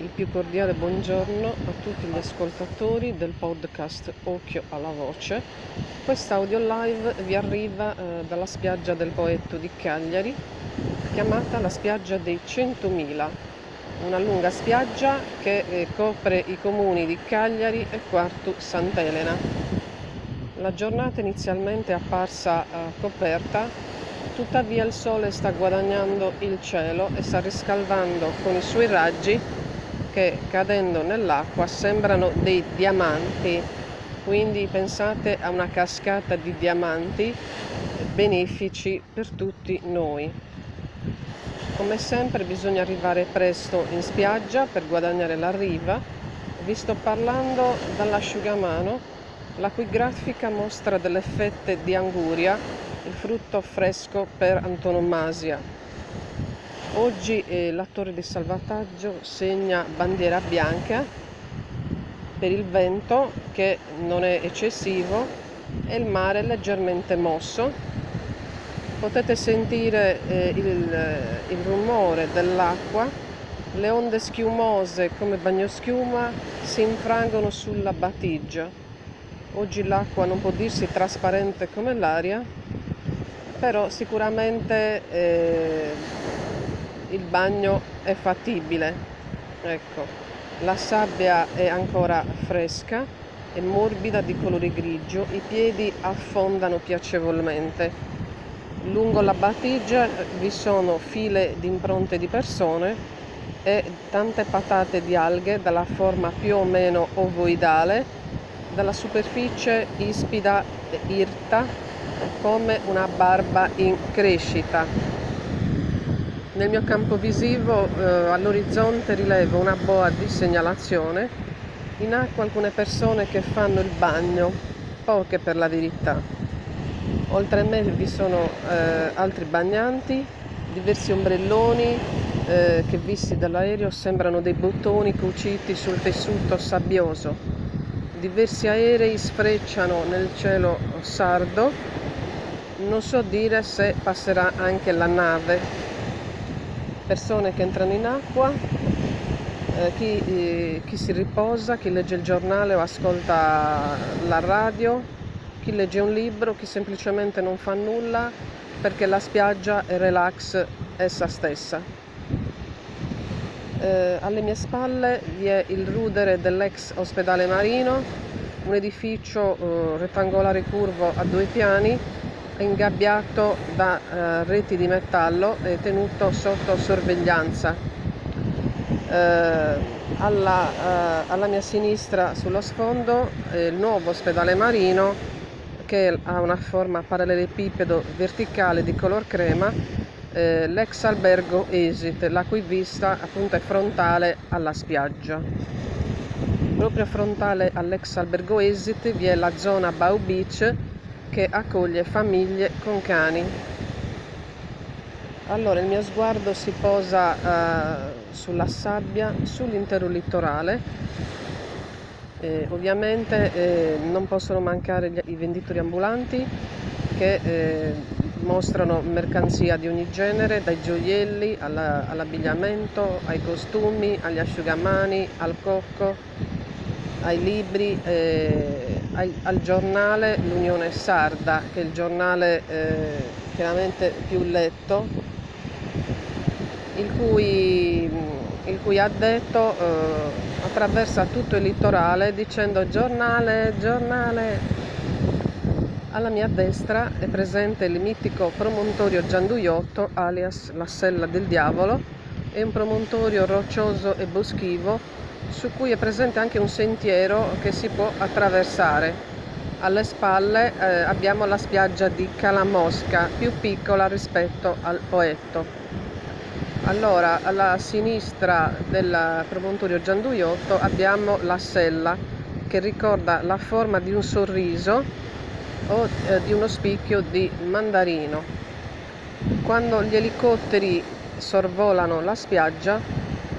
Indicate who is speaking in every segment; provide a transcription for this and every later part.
Speaker 1: il più cordiale buongiorno a tutti gli ascoltatori del podcast Occhio alla Voce. Quest'audio live vi arriva eh, dalla spiaggia del Poetto di Cagliari, chiamata la spiaggia dei 100.000, una lunga spiaggia che eh, copre i comuni di Cagliari e Quartu Sant'Elena. La giornata inizialmente è apparsa eh, coperta, tuttavia il sole sta guadagnando il cielo e sta riscaldando con i suoi raggi che cadendo nell'acqua sembrano dei diamanti, quindi pensate a una cascata di diamanti benefici per tutti noi. Come sempre bisogna arrivare presto in spiaggia per guadagnare la riva. Vi sto parlando dall'asciugamano, la cui grafica mostra delle fette di anguria, il frutto fresco per antonomasia Oggi eh, l'attore di salvataggio segna bandiera bianca per il vento che non è eccessivo e il mare leggermente mosso. Potete sentire eh, il, eh, il rumore dell'acqua, le onde schiumose come bagnoschiuma si infrangono sulla battigia. Oggi l'acqua non può dirsi trasparente come l'aria, però sicuramente eh, il bagno è fattibile. Ecco, la sabbia è ancora fresca e morbida di colore grigio, i piedi affondano piacevolmente. Lungo la battigia vi sono file di impronte di persone e tante patate di alghe dalla forma più o meno ovoidale, dalla superficie ispida e irta come una barba in crescita. Nel mio campo visivo eh, all'orizzonte rilevo una boa di segnalazione, in acqua alcune persone che fanno il bagno, poche per la verità. Oltre a me vi sono eh, altri bagnanti, diversi ombrelloni eh, che visti dall'aereo sembrano dei bottoni cuciti sul tessuto sabbioso. Diversi aerei sfrecciano nel cielo sardo, non so dire se passerà anche la nave persone che entrano in acqua, eh, chi, eh, chi si riposa, chi legge il giornale o ascolta la radio, chi legge un libro, chi semplicemente non fa nulla perché la spiaggia è relax essa stessa. Eh, alle mie spalle vi è il rudere dell'ex ospedale marino, un edificio eh, rettangolare curvo a due piani ingabbiato da eh, reti di metallo e tenuto sotto sorveglianza. Eh, alla, eh, alla, mia sinistra sullo sfondo il nuovo ospedale marino che ha una forma parallelepipedo verticale di color crema, eh, l'ex albergo Esit, la cui vista appunto è frontale alla spiaggia. Proprio frontale all'ex albergo Esit vi è la zona Bow Beach che accoglie famiglie con cani. Allora il mio sguardo si posa eh, sulla sabbia, sull'intero litorale. Eh, ovviamente eh, non possono mancare gli, i venditori ambulanti che eh, mostrano mercanzia di ogni genere, dai gioielli alla, all'abbigliamento, ai costumi, agli asciugamani, al cocco, ai libri, eh, ai, al giornale L'Unione Sarda, che è il giornale eh, chiaramente più letto, il cui, il cui addetto eh, attraversa tutto il litorale dicendo giornale, giornale. Alla mia destra è presente il mitico promontorio Gianduiotto, alias la Sella del Diavolo, è un promontorio roccioso e boschivo su cui è presente anche un sentiero che si può attraversare. Alle spalle eh, abbiamo la spiaggia di Calamosca, più piccola rispetto al Poetto. Allora, alla sinistra del promontorio Gianduiotto abbiamo la sella che ricorda la forma di un sorriso o eh, di uno spicchio di mandarino. Quando gli elicotteri sorvolano la spiaggia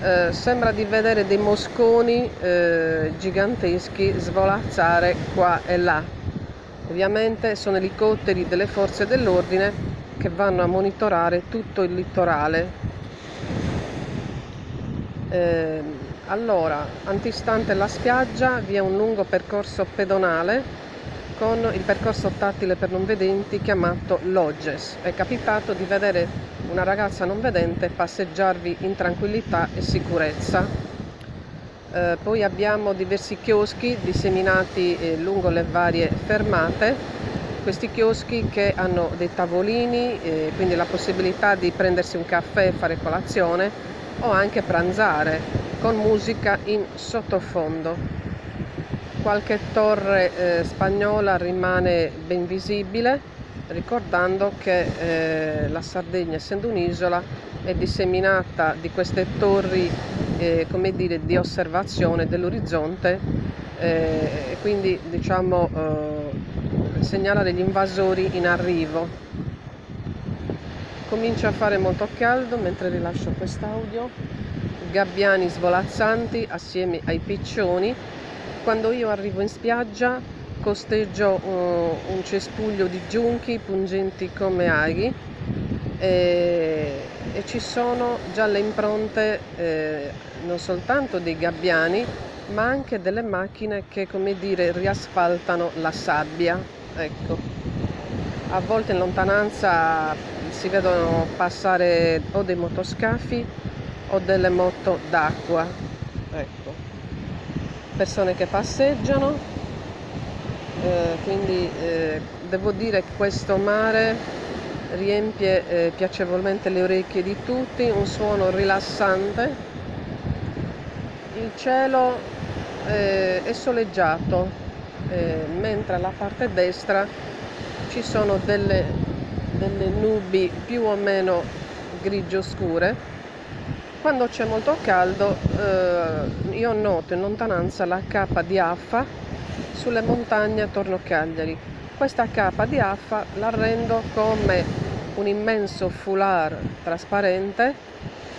Speaker 1: eh, sembra di vedere dei mosconi eh, giganteschi svolazzare qua e là. Ovviamente sono elicotteri delle forze dell'ordine che vanno a monitorare tutto il litorale. Eh, Allora, antistante la spiaggia vi è un lungo percorso pedonale con il percorso tattile per non vedenti chiamato Lodges. È capitato di vedere una ragazza non vedente passeggiarvi in tranquillità e sicurezza. Eh, poi abbiamo diversi chioschi disseminati eh, lungo le varie fermate. Questi chioschi che hanno dei tavolini, eh, quindi la possibilità di prendersi un caffè e fare colazione o anche pranzare con musica in sottofondo. Qualche torre eh, spagnola rimane ben visibile, ricordando che eh, la Sardegna, essendo un'isola, è disseminata di queste torri eh, come dire, di osservazione dell'orizzonte eh, e quindi diciamo eh, segnala degli invasori in arrivo. Comincia a fare molto caldo mentre rilascio quest'audio. Gabbiani svolazzanti assieme ai piccioni quando io arrivo in spiaggia costeggio uh, un cespuglio di giunchi pungenti come aghi e, e ci sono già le impronte eh, non soltanto dei gabbiani ma anche delle macchine che come dire riasfaltano la sabbia ecco a volte in lontananza si vedono passare o dei motoscafi o delle moto d'acqua. Ecco. Persone che passeggiano, eh, quindi eh, devo dire che questo mare riempie eh, piacevolmente le orecchie di tutti, un suono rilassante. Il cielo eh, è soleggiato, eh, mentre alla parte destra ci sono delle delle nubi più o meno grigio scure quando c'è molto caldo eh, io noto in lontananza la cappa di affa sulle montagne attorno a Cagliari. Questa cappa di affa la rendo come un immenso foulard trasparente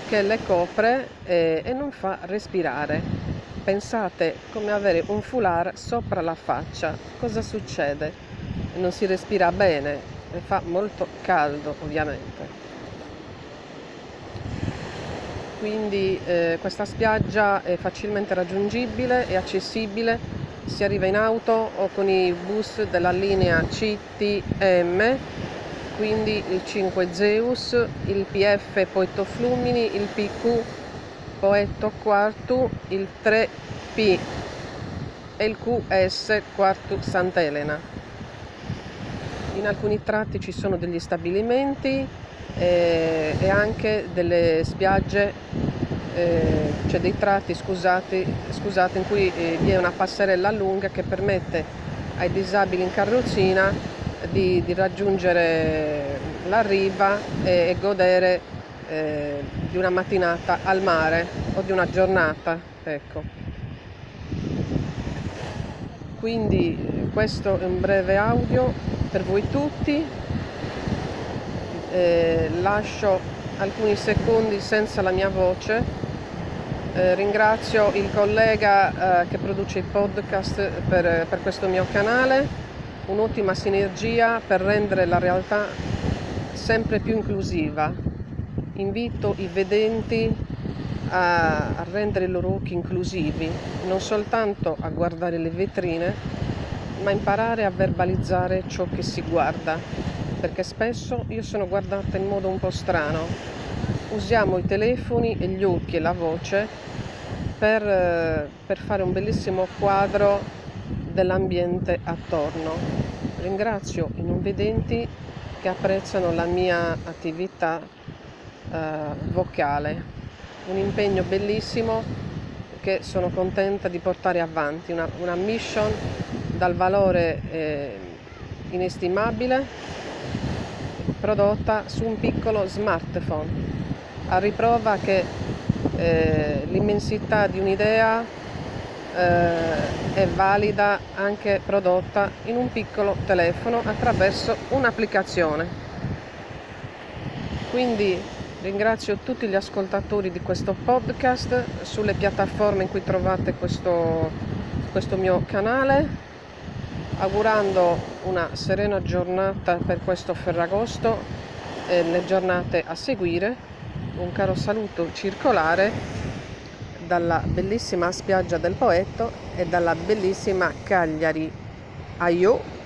Speaker 1: che le copre e, e non fa respirare. Pensate come avere un foulard sopra la faccia. Cosa succede? Non si respira bene e fa molto caldo ovviamente quindi eh, questa spiaggia è facilmente raggiungibile e accessibile. Si arriva in auto o con i bus della linea CTM quindi il 5 Zeus, il PF Poetto Flumini, il PQ Poetto Quartu, il 3P e il QS Quartu Sant'Elena in alcuni tratti ci sono degli stabilimenti eh, e anche delle spiagge, eh, cioè dei tratti scusate, scusate, in cui eh, vi è una passerella lunga che permette ai disabili in carrozzina di, di raggiungere la riva e, e godere eh, di una mattinata al mare o di una giornata. Ecco. Quindi questo è un breve audio per voi tutti. Eh, lascio alcuni secondi senza la mia voce. Eh, ringrazio il collega eh, che produce il podcast per, per questo mio canale, un'ottima sinergia per rendere la realtà sempre più inclusiva. Invito i vedenti a rendere i loro occhi inclusivi, non soltanto a guardare le vetrine, ma imparare a verbalizzare ciò che si guarda, perché spesso io sono guardata in modo un po' strano. Usiamo i telefoni e gli occhi e la voce per, eh, per fare un bellissimo quadro dell'ambiente attorno. Ringrazio i non vedenti che apprezzano la mia attività eh, vocale, un impegno bellissimo che sono contenta di portare avanti, una, una mission dal valore eh, inestimabile prodotta su un piccolo smartphone, a riprova che eh, l'immensità di un'idea eh, è valida anche prodotta in un piccolo telefono attraverso un'applicazione. Quindi ringrazio tutti gli ascoltatori di questo podcast sulle piattaforme in cui trovate questo, questo mio canale augurando una serena giornata per questo Ferragosto e le giornate a seguire. Un caro saluto circolare dalla bellissima spiaggia del Poetto e dalla bellissima Cagliari. Aio!